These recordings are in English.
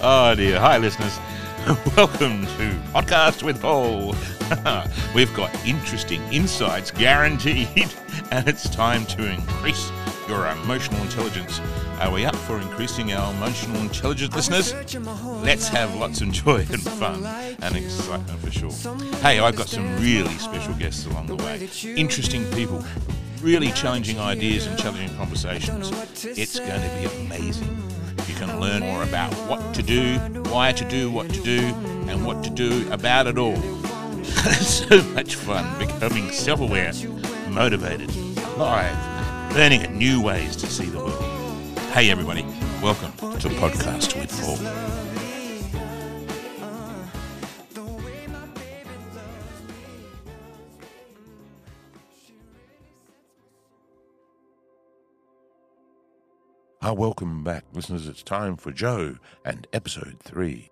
Oh dear. Hi, listeners. Welcome to Podcast with Paul. We've got interesting insights guaranteed, and it's time to increase your emotional intelligence. Are we up for increasing our emotional intelligence, listeners? Let's have lots of joy and fun and excitement for sure. Hey, I've got some really special guests along the way. Interesting people, really challenging ideas and challenging conversations. It's going to be amazing. You can learn more about what to do, why to do what to do, and what to do about it all. so much fun becoming self aware, motivated, alive, learning new ways to see the world. Hey, everybody, welcome to Podcast with Paul. Ah, welcome back, listeners. It's time for Joe and episode three.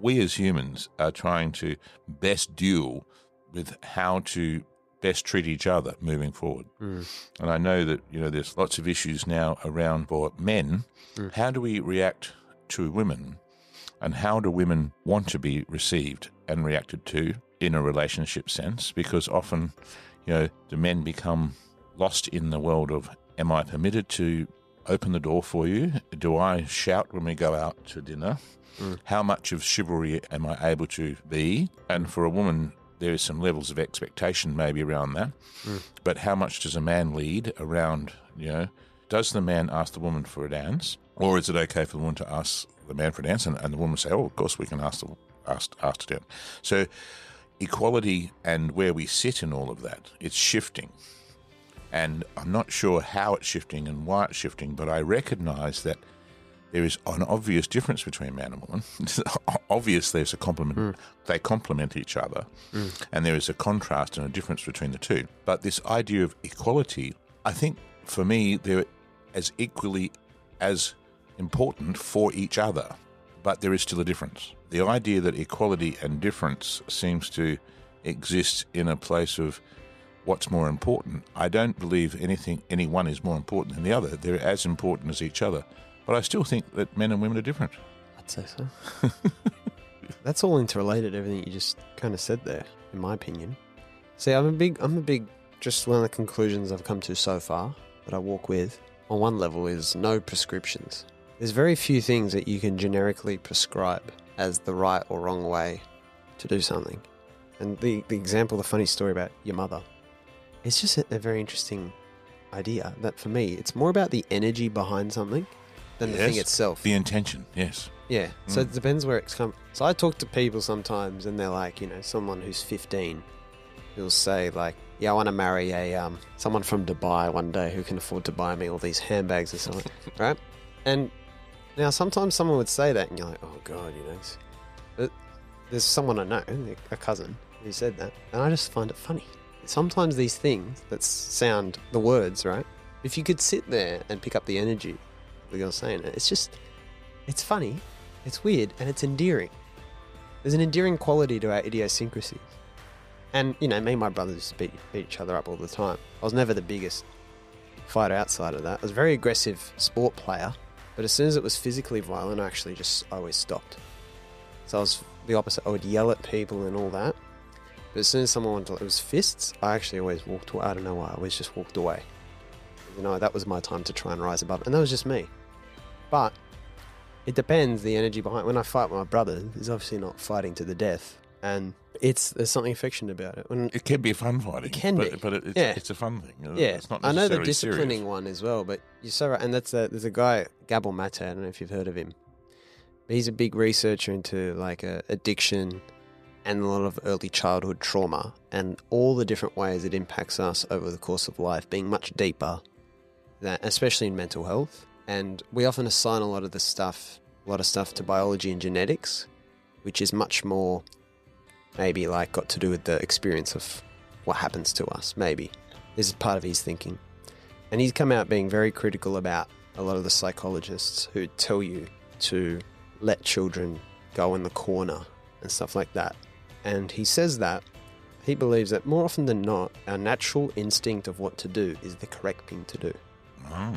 We as humans are trying to best deal with how to best treat each other moving forward. And I know that, you know, there's lots of issues now around for men. How do we react to women? And how do women want to be received and reacted to in a relationship sense? Because often, you know, the men become lost in the world of am I permitted to open the door for you? Do I shout when we go out to dinner? Mm. How much of chivalry am I able to be? And for a woman, there is some levels of expectation maybe around that. Mm. But how much does a man lead around, you know, does the man ask the woman for a dance? Or is it okay for the woman to ask the man for a dance and, and the woman say, oh, of course we can ask, the, ask, ask to dance? So equality and where we sit in all of that, it's shifting. And I'm not sure how it's shifting and why it's shifting, but I recognize that there is an obvious difference between man and woman. obvious there's a complement hmm. they complement each other hmm. and there is a contrast and a difference between the two. But this idea of equality, I think for me they're as equally as important for each other, but there is still a difference. The idea that equality and difference seems to exist in a place of what's more important. I don't believe anything any one is more important than the other. They're as important as each other. But I still think that men and women are different. I'd say so. That's all interrelated. Everything you just kind of said there, in my opinion. See, I'm a big, I'm a big. Just one of the conclusions I've come to so far that I walk with, on one level, is no prescriptions. There's very few things that you can generically prescribe as the right or wrong way to do something. And the the example, the funny story about your mother, it's just a, a very interesting idea. That for me, it's more about the energy behind something than the thing itself. The intention, yes. Yeah. So Mm. it depends where it's come. So I talk to people sometimes, and they're like, you know, someone who's 15, who'll say like, "Yeah, I want to marry a um, someone from Dubai one day who can afford to buy me all these handbags or something," right?" And now sometimes someone would say that, and you're like, "Oh God," you know. it's- But there's someone I know, a cousin, who said that, and I just find it funny. Sometimes these things that sound the words right, if you could sit there and pick up the energy that you're saying it, it's just, it's funny, it's weird, and it's endearing. There's an endearing quality to our idiosyncrasies. And, you know, me and my brothers beat, beat each other up all the time. I was never the biggest fighter outside of that. I was a very aggressive sport player, but as soon as it was physically violent, I actually just I always stopped. So I was the opposite. I would yell at people and all that. But as soon as someone wanted to, it was fists, I actually always walked away. I don't know why. I always just walked away. You know, that was my time to try and rise above. And that was just me. But it depends the energy behind when I fight with my brother, he's obviously not fighting to the death. And it's there's something affectionate about it. When It can be a fun fighting. It can but, be. But it, it's, Yeah. it's a fun thing. Yeah, It's not I know the disciplining serious. one as well, but you're so right. And that's a, there's a guy Gabor Mate. I don't know if you've heard of him. He's a big researcher into like uh, addiction and a lot of early childhood trauma and all the different ways it impacts us over the course of life, being much deeper, that especially in mental health. And we often assign a lot of the stuff, a lot of stuff to biology and genetics, which is much more maybe like got to do with the experience of what happens to us. Maybe this is part of his thinking, and he's come out being very critical about a lot of the psychologists who tell you to let children go in the corner and stuff like that. And he says that he believes that more often than not, our natural instinct of what to do is the correct thing to do. Oh,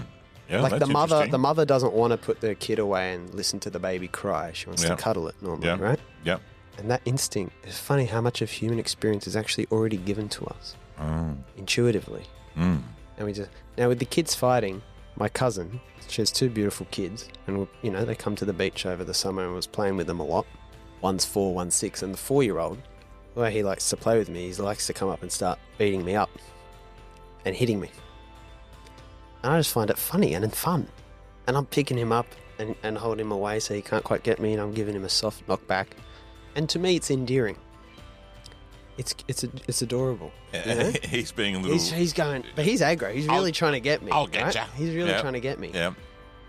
Yeah, like the mother, the mother doesn't want to put the kid away and listen to the baby cry. She wants Yeah. to cuddle it normally, Yeah. right? Yep. And that instinct is funny how much of human experience is actually already given to us Oh. intuitively. Mm. And we just now with the kids fighting, my cousin, she has two beautiful kids, and you know they come to the beach over the summer and was playing with them a lot. One's four, one's six, and the four-year-old, the way he likes to play with me, he likes to come up and start beating me up and hitting me. And I just find it funny and fun, and I'm picking him up and, and holding him away so he can't quite get me, and I'm giving him a soft knockback, and to me it's endearing. It's it's it's adorable. you know? he's being a little. He's, he's going, but he's aggro. He's I'll- really trying to get me. I'll get right? ya. He's really Yeah. trying to get me. yeah.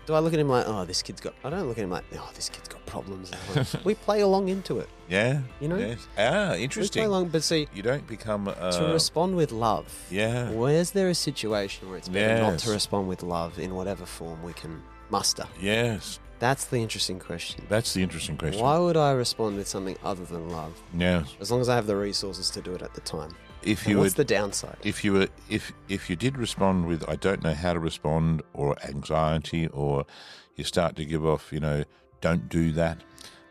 Do I look at him like, oh, this kid's got? I don't look at him like, oh, this kid's got problems. we play along into it. Yeah. You know? Yes. Ah, We play interesting. along, but see, You don't become. Uh, to respond with love. yeah. Where's there a situation where it's better not to respond with love in whatever form we can muster? Yes. That's the interesting question. That's the interesting question. Why would I respond with something other than love? Yes. As long as I have the resources to do it at the time. If And you what's would, the downside? if you were, if if you did respond with I don't know how to respond or anxiety or you start to give off, you know, don't do that.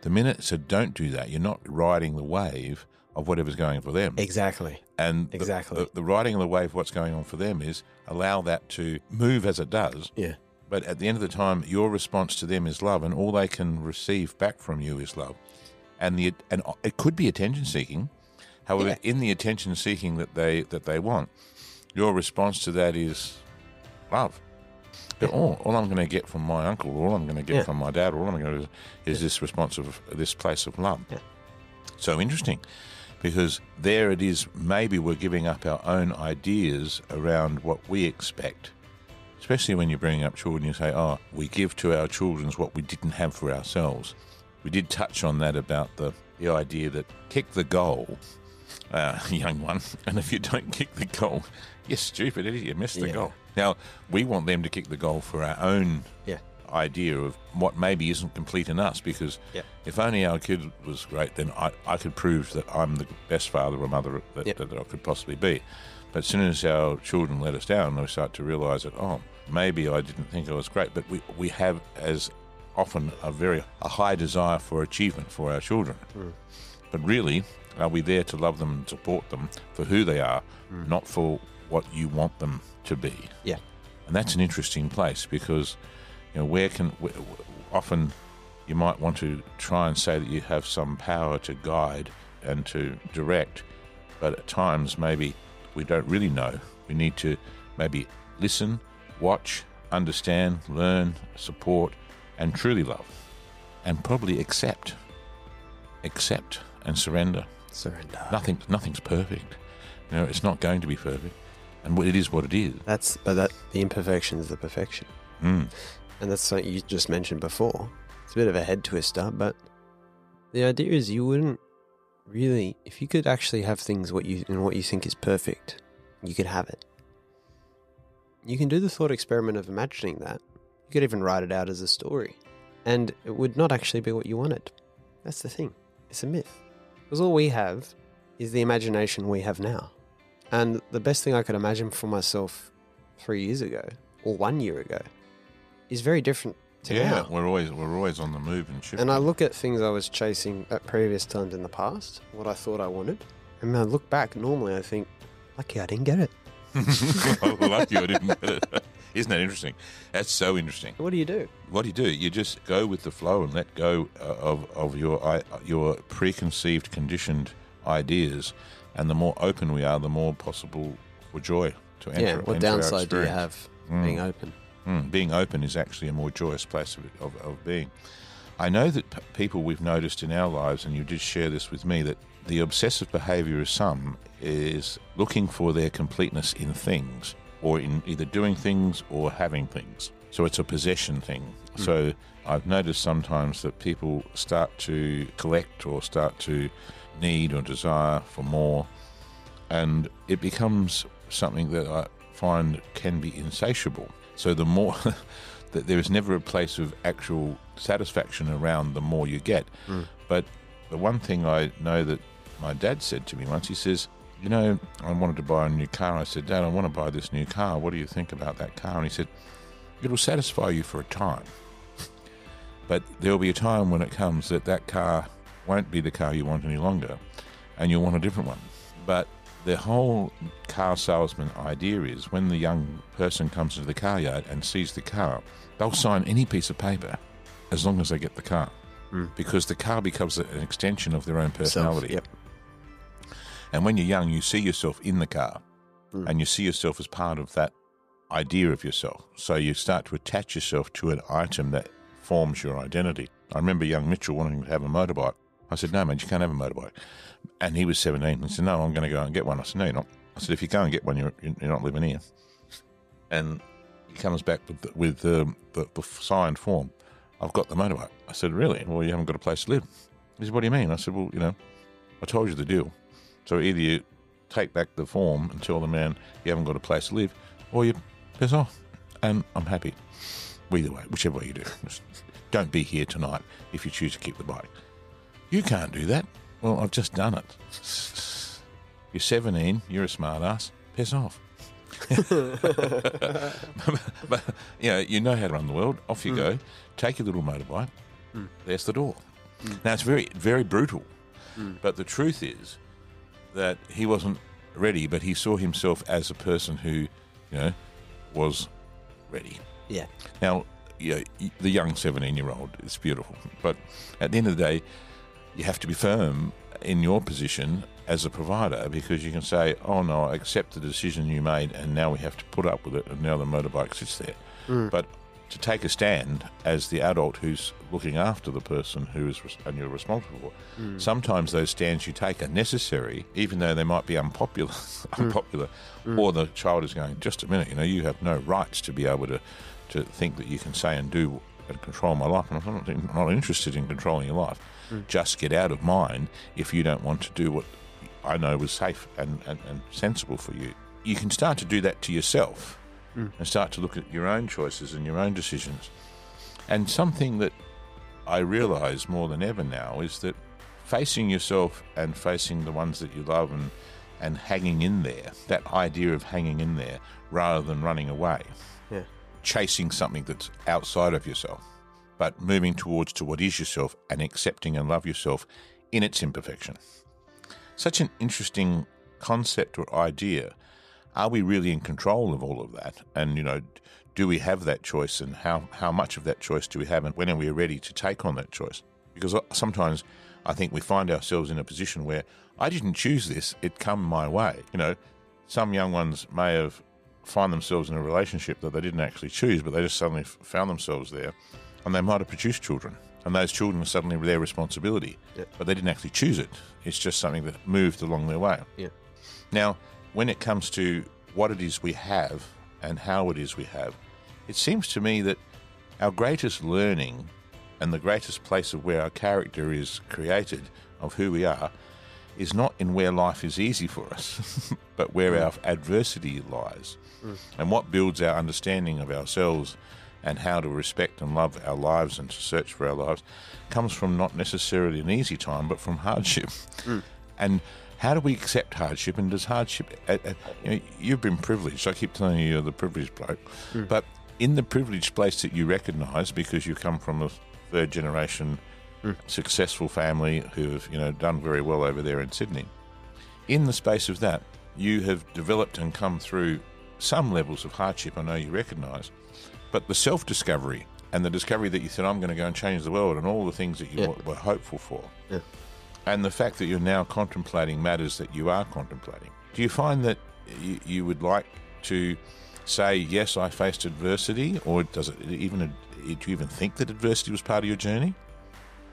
The minute it said don't do that, you're not riding the wave of whatever's going for them. exactly. And the- Exactly. the, the riding of the wave, of what's going on for them is allow that to move as it does. Yeah. But at the end of the time, your response to them is love, and all they can receive back from you is love. And the and it could be attention seeking. However, Yeah. in the attention seeking that they that they want, your response to that is love. But all, all I'm going to get from my uncle, or all I'm going to get Yeah. from my dad, or all I'm going to do is this response of this place of love. Yeah. So interesting, because there it is. Maybe we're giving up our own ideas around what we expect especially when you're bringing up children, you say, oh, we give to our children what we didn't have for ourselves. We did touch on that about the, the idea that kick the goal, uh, young one, and if you don't kick the goal, you're stupid idiot, you missed the Yeah. goal. Now, we want them to kick the goal for our own Yeah. idea of what maybe isn't complete in us because Yeah. if only our kid was great, then I, I could prove that I'm the best father or mother that, Yep. that I could possibly be. But as soon as our children let us down, we start to realize that, oh, maybe I didn't think I was great. But we, we have as often a very a high desire for achievement for our children. Hmm. But really, are we there to love them and support them for who they are, hmm. not for what you want them to be? Yeah. And that's an interesting place because, you know, where can wh- often you might want to try and say that you have some power to guide and to direct, but at times maybe we don't really know. We need to maybe listen, watch, understand, learn, support, and truly love, and probably accept, accept and surrender. Surrender. Nothing, nothing's perfect. You know, it's not going to be perfect, and it is what it is. That's but that the imperfection is the perfection, Mm. and that's something you just mentioned before. It's a bit of a head twister, but the idea is you wouldn't really, if you could actually have things what you and what you think is perfect, you could have it. You can do the thought experiment of imagining that. You could even write it out as a story, and it would not actually be what you wanted. That's the thing. It's a myth. Because all we have is the imagination we have now. And the best thing I could imagine for myself three years ago or one year ago is very different to Yeah, now. we're always we're always on the move and shifting. And I look at things I was chasing at previous times in the past, what I thought I wanted, and when I look back, normally I think, lucky I didn't get it. lucky I didn't get it. Isn't that interesting? That's so interesting. What do you do? What do you do? You just go with the flow and let go uh, of of your your preconceived, conditioned ideas, and the more open we are, the more possible for joy to enter. yeah, what enter downside do you have Mm. being open? Mm, being open is actually a more joyous place of, of, of being. I know that p- people we've noticed in our lives, and you did share this with me, that the obsessive behavior of some is looking for their completeness in things, or in either doing things or having things. So it's a possession thing. So I've noticed sometimes that people start to collect or start to need or desire for more, and it becomes something that I find can be insatiable. So the more that there is never a place of actual satisfaction around the more you get. Mm. But the one thing I know that my dad said to me once, he says, You know, I wanted to buy a new car. I said, Dad, I want to buy this new car. What do you think about that car? And he said, it'll satisfy you for a time. But there'll be a time when it comes that that car won't be the car you want any longer and you'll want a different one. But the whole car salesman idea is when the young person comes into the car yard and sees the car, they'll sign any piece of paper as long as they get the car. Mm. Because the car becomes an extension of their own personality. Self, yep. And when you're young, you see yourself in the car Mm. and you see yourself as part of that idea of yourself. So you start to attach yourself to an item that forms your identity. I remember young Mitchell wanting to have a motorbike. I said, No, man, you can't have a motorbike. And he was 17. He said, No, I'm going to go and get one. I said, No, you're not. I said, If you go and get one, you're, you're not living here. And he comes back with, the, with the, the signed form. I've got the motorbike. I said, Really? Well, you haven't got a place to live. He said, What do you mean? I said, Well, you know, I told you the deal. So either you take back the form and tell the man you haven't got a place to live, or you piss off. And I'm happy. Either way, whichever way you do. Just don't be here tonight if you choose to keep the bike. You can't do that. Well, I've just done it. You're 17, you're a smart ass, piss off. but, you know, you know how to run the world. Off you hmm. go. Take your little motorbike. Hmm. There's the door. Hmm. Now, it's very, very brutal. But the truth is that he wasn't ready, but he saw himself as a person who, you know, was ready. Yeah. Now, you know, the young 17 year old is beautiful, but at the end of the day, you have to be firm in your position as a provider because you can say, oh no, I accept the decision you made and now we have to put up with it and now the motorbike sits there. Mm. But to take a stand as the adult who's looking after the person who is and you're responsible for, mm. sometimes those stands you take are necessary, even though they might be unpopular, mm. unpopular, or the child is going, just a minute, you know, you have no rights to be able to, to think that you can say and do and control my life. And I'm not, I'm not interested in controlling your life. Just get out of mine if you don't want to do what I know was safe and, and, and sensible for you. You can start to do that to yourself hmm. and start to look at your own choices and your own decisions. And something that I realize more than ever now is that facing yourself and facing the ones that you love and, and hanging in there, that idea of hanging in there rather than running away, Yeah. chasing something that's outside of yourself, but moving towards to what is yourself and accepting and love yourself in its imperfection. Such an interesting concept or idea. Are we really in control of all of that? And, you know, do we have that choice and how, how much of that choice do we have and when are we ready to take on that choice? Because uh, sometimes I think we find ourselves in a position where I didn't choose this, it come my way. You know, some young ones may have find themselves in a relationship that they didn't actually choose, but they just suddenly found themselves there, and they might have produced children, and those children are suddenly their responsibility, Yeah. but they didn't actually choose it. It's just something that moved along their way. Yeah. Now, when it comes to what it is we have and how it is we have, it seems to me that our greatest learning and the greatest place of where our character is created, of who we are, is not in where life is easy for us, but where mm. our adversity lies. Mm. And what builds our understanding of ourselves and how to respect and love our lives and to search for our lives comes from not necessarily an easy time, but from hardship. And how do we accept hardship? And does hardship, uh, uh, you know, you've been privileged. I keep telling you you're the privileged bloke. But in the privileged place that you recognise, because you come from a third generation successful family who have, you know, done very well over there in Sydney, in the space of that, you have developed and come through some levels of hardship, I know you recognise, but the self discovery and the discovery that you said, I'm going to go and change the world, and all the things that you Yeah. were, hopeful for, Yeah. and the fact that you're now contemplating matters that you are contemplating. Do you find that you, you would like to say, Yes, I faced adversity, or does it even, do you even think that adversity was part of your journey?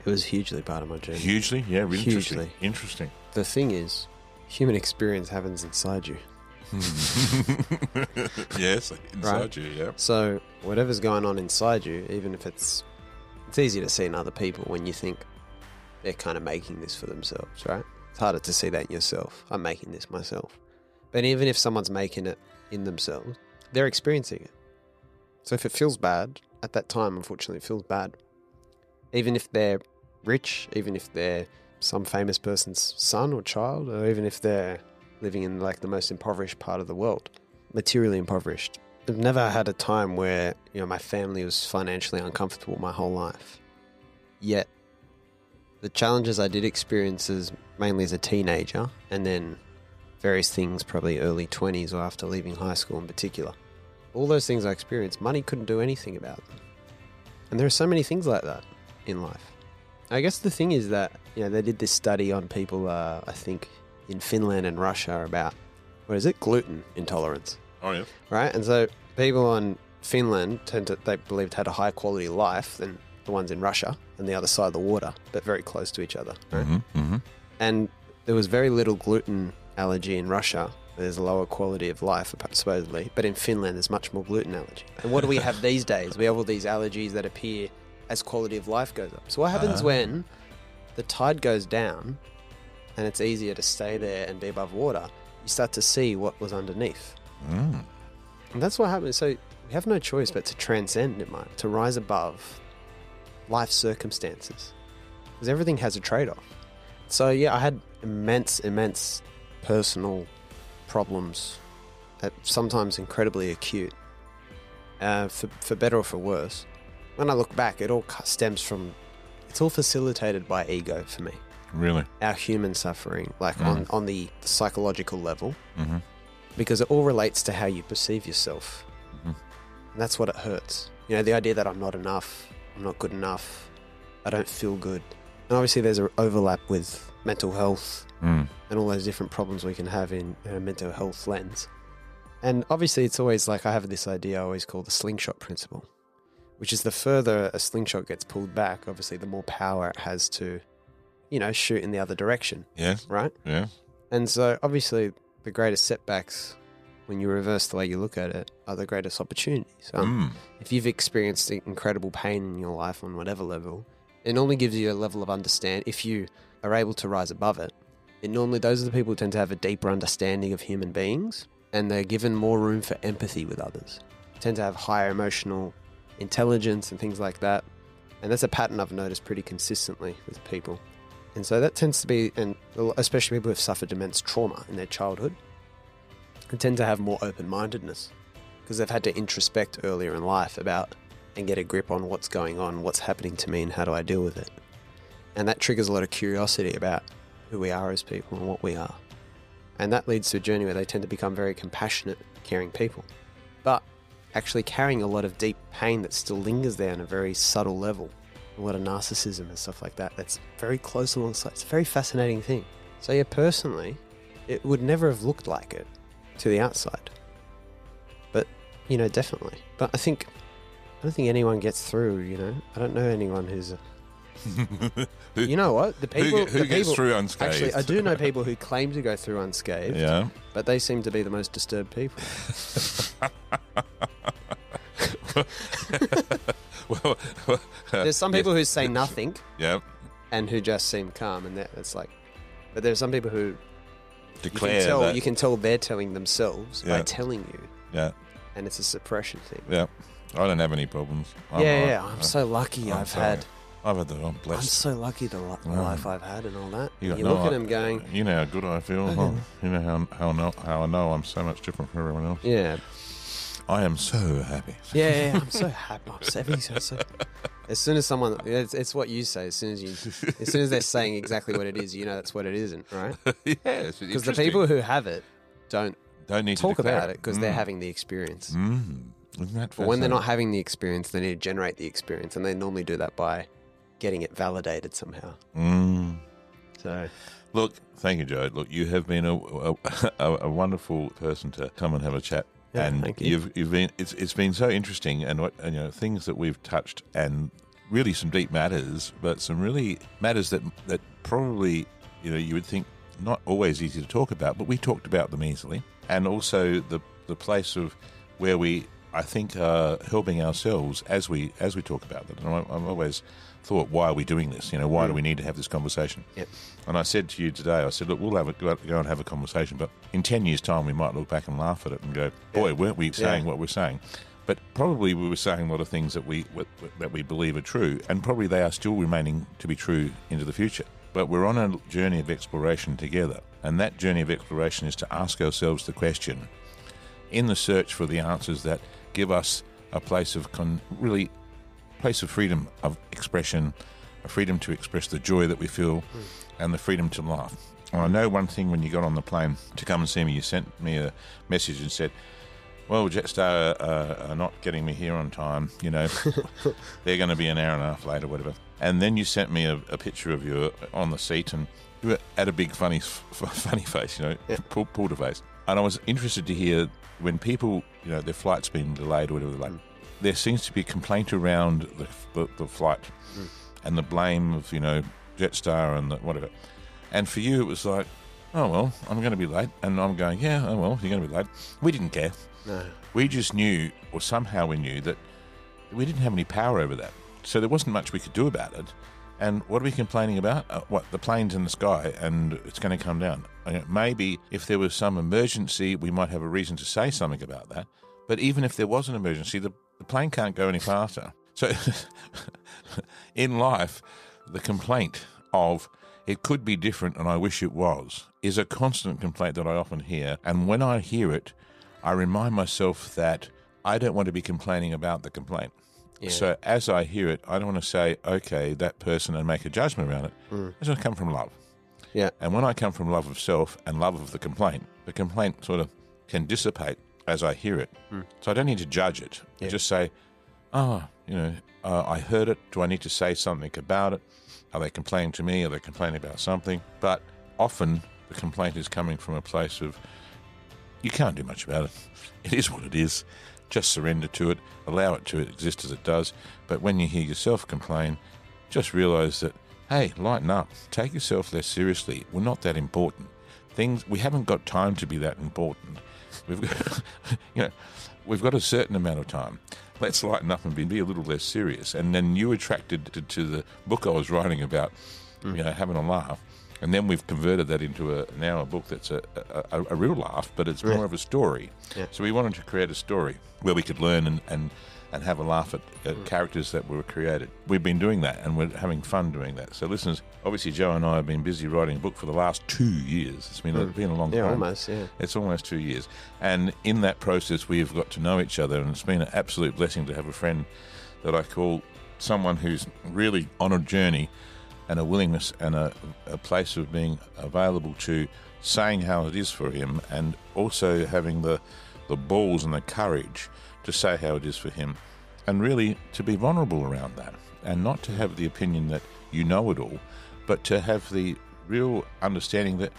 It was hugely part of my journey. Hugely? Yeah, really interesting. Hugely. Interesting. The thing is, human experience happens inside you. yes, inside Right. you, yeah. So whatever's going on inside you, even if it's it's easy to see in other people when you think they're kind of making this for themselves, right? It's harder to see that in yourself. I'm making this myself. But even if someone's making it in themselves, they're experiencing it. So if it feels bad at that time, unfortunately, it feels bad. Even if they're rich, even if they're some famous person's son or child, or even if they're living in like the most impoverished part of the world, materially impoverished, I've never had a time where you know my family was financially uncomfortable my whole life. Yet, the challenges I did experience as mainly as a teenager, and then various things probably early twenties or after leaving high school in particular. All those things I experienced, money couldn't do anything about them. And there are so many things like that in life. I guess the thing is that you know they did this study on people, uh, I think, in Finland and Russia are about what is it, gluten intolerance Oh yeah. right? And so people in Finland tend to they believed had a higher quality of life than the ones in Russia and the other side of the water, but very close to each other. Right? Mm-hmm, mm-hmm. And there was very little gluten allergy in Russia. There's a lower quality of life supposedly, but in Finland there's much more gluten allergy. And what do we have these days? We have all these allergies that appear as quality of life goes up. So what happens Ah. when the tide goes down and it's easier to stay there and be above water? You start to see what was underneath. Mm. And that's what happens. So we have no choice but to transcend it, mate, to rise above life circumstances. Because everything has a trade off. So, yeah, I had immense, immense personal problems, sometimes incredibly acute, uh, for, for better or for worse. When I look back, it all stems from, it's all facilitated by ego for me. Really. Our human suffering, like on, on the psychological level, Mm-hmm. because it all relates to how you perceive yourself. Mhm. And that's what it hurts. You know, the idea that I'm not enough, I'm not good enough, I don't feel good. And obviously, there's an overlap with mental health Mm. and all those different problems we can have in a mental health lens. And obviously, it's always like I have this idea I always call the slingshot principle, which is the further a slingshot gets pulled back, obviously, the more power it has to, you know, shoot in the other direction, Yeah. right? Yeah. And so, obviously, the greatest setbacks, when you reverse the way you look at it, are the greatest opportunities. Um, Mm. If you've experienced incredible pain in your life on whatever level, it normally gives you a level of understand. If you are able to rise above it, it normally those are the people who tend to have a deeper understanding of human beings, and they're given more room for empathy with others. Tend to have higher emotional intelligence and things like that. And that's a pattern I've noticed pretty consistently with people. And so that tends to be, and especially people who have suffered immense trauma in their childhood, tend to have more open mindedness because they've had to introspect earlier in life about and get a grip on what's going on, what's happening to me, and how do I deal with it. And that triggers a lot of curiosity about who we are as people and what we are. And that leads to a journey where they tend to become very compassionate, caring people. But actually carrying a lot of deep pain that still lingers there on a very subtle level, a lot of narcissism and stuff like that, that's very close alongside. It's a very fascinating thing. So, yeah, personally, it would never have looked like it to the outside. But, you know, definitely. But I think, I don't think anyone gets through, you know? I don't know anyone who's. Who, you know what? The people. who, who the gets people, through unscathed? Actually, I do know people who claim to go through unscathed, Yeah. but they seem to be the most disturbed people. There's some people who say nothing Yeah. and who just seem calm, and that, it's like. But there's some people who you Declare can tell that. you can tell they're telling themselves by Yeah. telling you, yeah. and it's a suppression thing. Yeah. I don't have any problems. I'm yeah, all yeah. I'm so lucky. I've sorry. had. I've had the. I'm I'm so lucky the, li- life I've had and all that. You you no look at him going, You know how good I feel. You know how how know, how I know I'm so much different from everyone else. yeah, I am so happy. yeah, yeah. I'm so happy. I'm so, so, so. As soon as someone, it's, it's what you say. As soon as you, as soon as they're saying exactly what it is, you know that's what it isn't, right? yes, Because the people who have it don't don't need talk to about it because they're Mm. having the experience. Mm. Isn't that But when they're not having the experience, they need to generate the experience, and they normally do that by getting it validated somehow. Mm. So Look, thank you, Joe. Look, you have been a, a, a, a wonderful person to come and have a chat. Yeah, and thank you. you've you've been it's it's been so interesting and what and, you know things that we've touched and really some deep matters, but some really matters that that probably you know you would think not always easy to talk about, but we talked about them easily, and also the the place of where we I think are helping ourselves as we as we talk about them. And I, I've always thought, why are we doing this? You know, why do Mm. we need to have this conversation? Yep. And I said to you today, I said, look, we'll have a, go go and have a conversation, but in 10 years' time, we might look back and laugh at it and go, boy, Yeah. weren't we saying Yeah. what we're saying? But probably we were saying a lot of things that we that we believe are true, and probably they are still remaining to be true into the future. But we're on a journey of exploration together, and that journey of exploration is to ask ourselves the question: in the search for the answers that give us a place of con- really place of freedom of expression, a freedom to express the joy that we feel, and the freedom to laugh. And I know one thing when you got on the plane to come and see me, you sent me a message and said, well, Jetstar uh, uh are not getting me here on time. You know, they're going to be an hour and a half late or whatever. And then you sent me a, a picture of you uh, on the seat, and you were at a big funny, f- funny face. You know, Yeah. pull, pulled a face. And I was interested to hear when people, you know, their flight's been delayed or whatever. Like, hmm. There seems to be complaint around the, the, the flight and the blame of you know Jetstar and the, whatever. And for you, it was like, oh well, I'm going to be late, and I'm going, yeah, oh well, you're going to be late. We didn't care. No. We just knew, or somehow we knew, that we didn't have any power over that. So there wasn't much we could do about it. And what are we complaining about? Uh, what, the plane's in the sky and it's going to come down. Maybe if there was some emergency, we might have a reason to say something about that. But even if there was an emergency, the, the plane can't go any faster. So in life, the complaint of it could be different and I wish it was is a constant complaint that I often hear. And when I hear it, I remind myself that I don't want to be complaining about the complaint. Yeah. So as I hear it, I don't want to say, okay, that person and make a judgment around it. Mm. It's going to come from love. Yeah. And when I come from love of self and love of the complaint, the complaint sort of can dissipate as I hear it. So I don't need to judge it. I Hmm. Just say, oh, you know, uh, I heard it. Do I need to say something about it? Are they complaining to me? Are they complaining about something? But often the complaint is coming from a place of, you can't do much about it. It is what it is. Just surrender to it, allow it to exist as it does. But when you hear yourself complain, just realize that, hey, lighten up. Take yourself less seriously. We're not that important. Things we haven't got time to be that important. We've got, you know, we've got a certain amount of time. Let's lighten up and be, be a little less serious. And then you attracted to, to the book I was writing about, hmm. you know, having a laugh. And then we've converted that into a now a book that's a, a, a real laugh, but it's more Yeah. of a story. Yeah. So we wanted to create a story where we could learn and, and, and have a laugh at, at hmm. characters that were created. We've been doing that and we're having fun doing that. So listeners, obviously Joe and I have been busy writing a book for the last two years. It's been, a, hmm. been a long Yeah, time. almost. Yeah. It's almost two years. And in that process, we have got to know each other, and it's been an absolute blessing to have a friend that I call someone who's really on a journey and a willingness and a, a place of being available to saying how it is for him and also having the, the balls and the courage to say how it is for him and really to be vulnerable around that and not to have the opinion that you know it all, but to have the real understanding that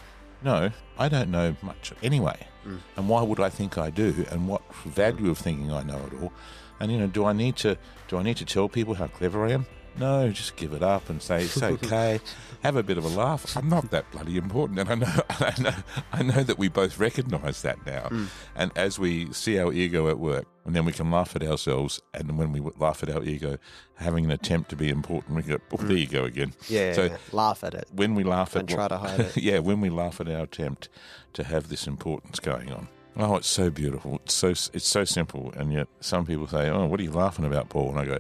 no, I don't know much anyway. Mm. And why would I think I do? And what value of thinking I know it all? And you know, do I need to do I need to tell people how clever I am? No, just give it up and say it's okay. Have a bit of a laugh. I'm not that bloody important, and I know, I know, I know that we both recognise that now. Mm. And as we see our ego at work, and then we can laugh at ourselves, and when we laugh at our ego, having an attempt to be important, we go, oh, there you go again. Yeah. So laugh at it. when we laugh And at try to hide it. yeah, when we laugh at our attempt to have this importance going on. Oh, it's so beautiful. It's so it's so simple, and yet some people say, "Oh, what are you laughing about, Paul?" And I go,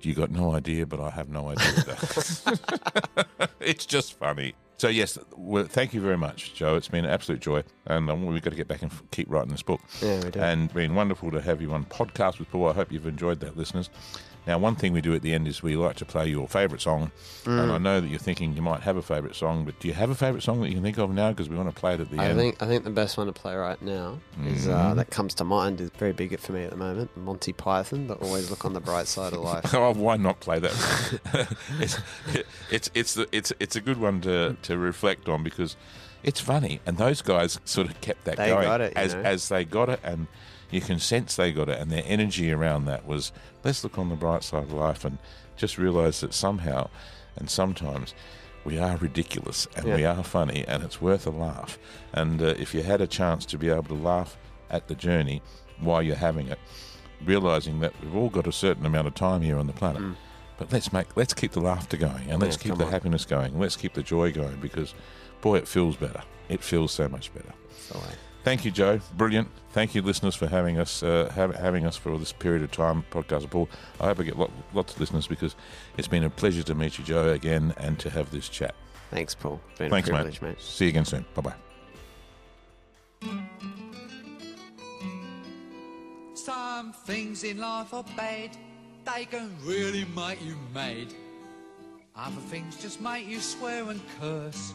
"You got no idea, but I have no idea." it's just funny. So yes, well, thank you very much, Joe. It's been an absolute joy, and um, we've got to get back and f- keep writing this book. Yeah, we do. And been wonderful to have you on podcast with Paul. I hope you've enjoyed that, listeners. Now, one thing we do at the end is we like to play your favourite song, and Mm. I know that you're thinking you might have a favourite song, but do you have a favourite song that you can think of now? Because we want to play it at the I end. think I think the best one to play right now is Mm-hmm. uh, that comes to mind is very big for me at the moment. Monty Python, but always look on the bright side of life. oh, why not play that? it's, it's it's the, it's it's a good one to to reflect on because it's funny, and those guys sort of kept that They going it, as know. as they got it, and you can sense they got it, and their energy around that was let's look on the bright side of life and just realize that somehow and sometimes. We are ridiculous and we are funny, and it's worth a laugh. And uh, if you had a chance to be able to laugh at the journey while you're having it, realizing that we've all got a certain amount of time here on the planet. But let's make let's keep the laughter going and let's Yeah, keep the on. happiness going. Let's keep the joy going because boy it feels better. It feels so much better. So, uh, Thank you, Joe. Brilliant. Thank you, listeners, for having us uh, have, having us for this period of time. Podcast Paul. I hope I get lot, lots of listeners because it's been a pleasure to meet you, Joe, again, and to have this chat. thanks, Paul. It's been Thanks, a mate. mate. See you again soon. Bye bye. Some things in life are bad, they can really make you mad. Other things just make you swear and curse.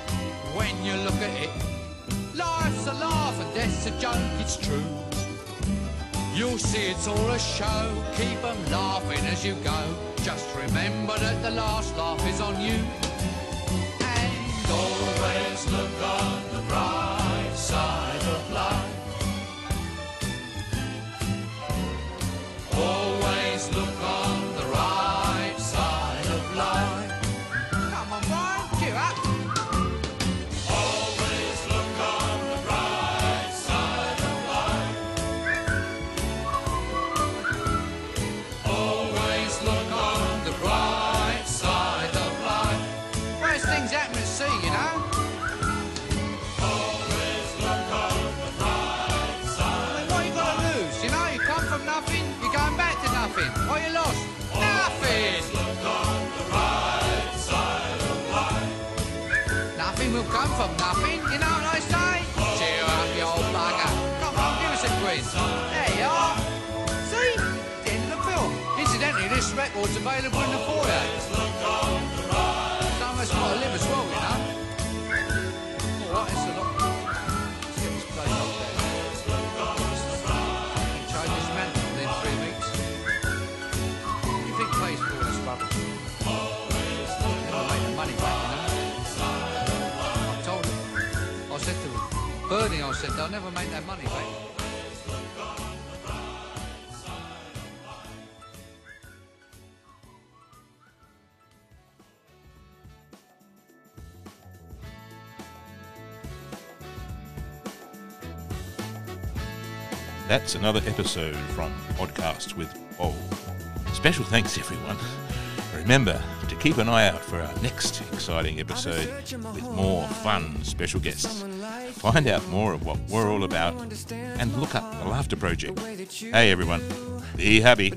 when you look at it. Life's a laugh and death's a joke, it's true. You'll see it's all a show, keep 'em laughing as you go. Just remember that the last laugh is on you. Come from nothing, you know what I say? Cheer up, you old bugger. Come on, give us a quiz. There you are. See? End of the film. Incidentally, this record's available in the foyer. Said, they'll never make that money back. That's another episode from Podcast with Bob. Special thanks, everyone. Remember to keep an eye out for our next exciting episode with more fun special guests. Find out more of what we're all about and look up the Laughter Project. Hey, everyone, be happy.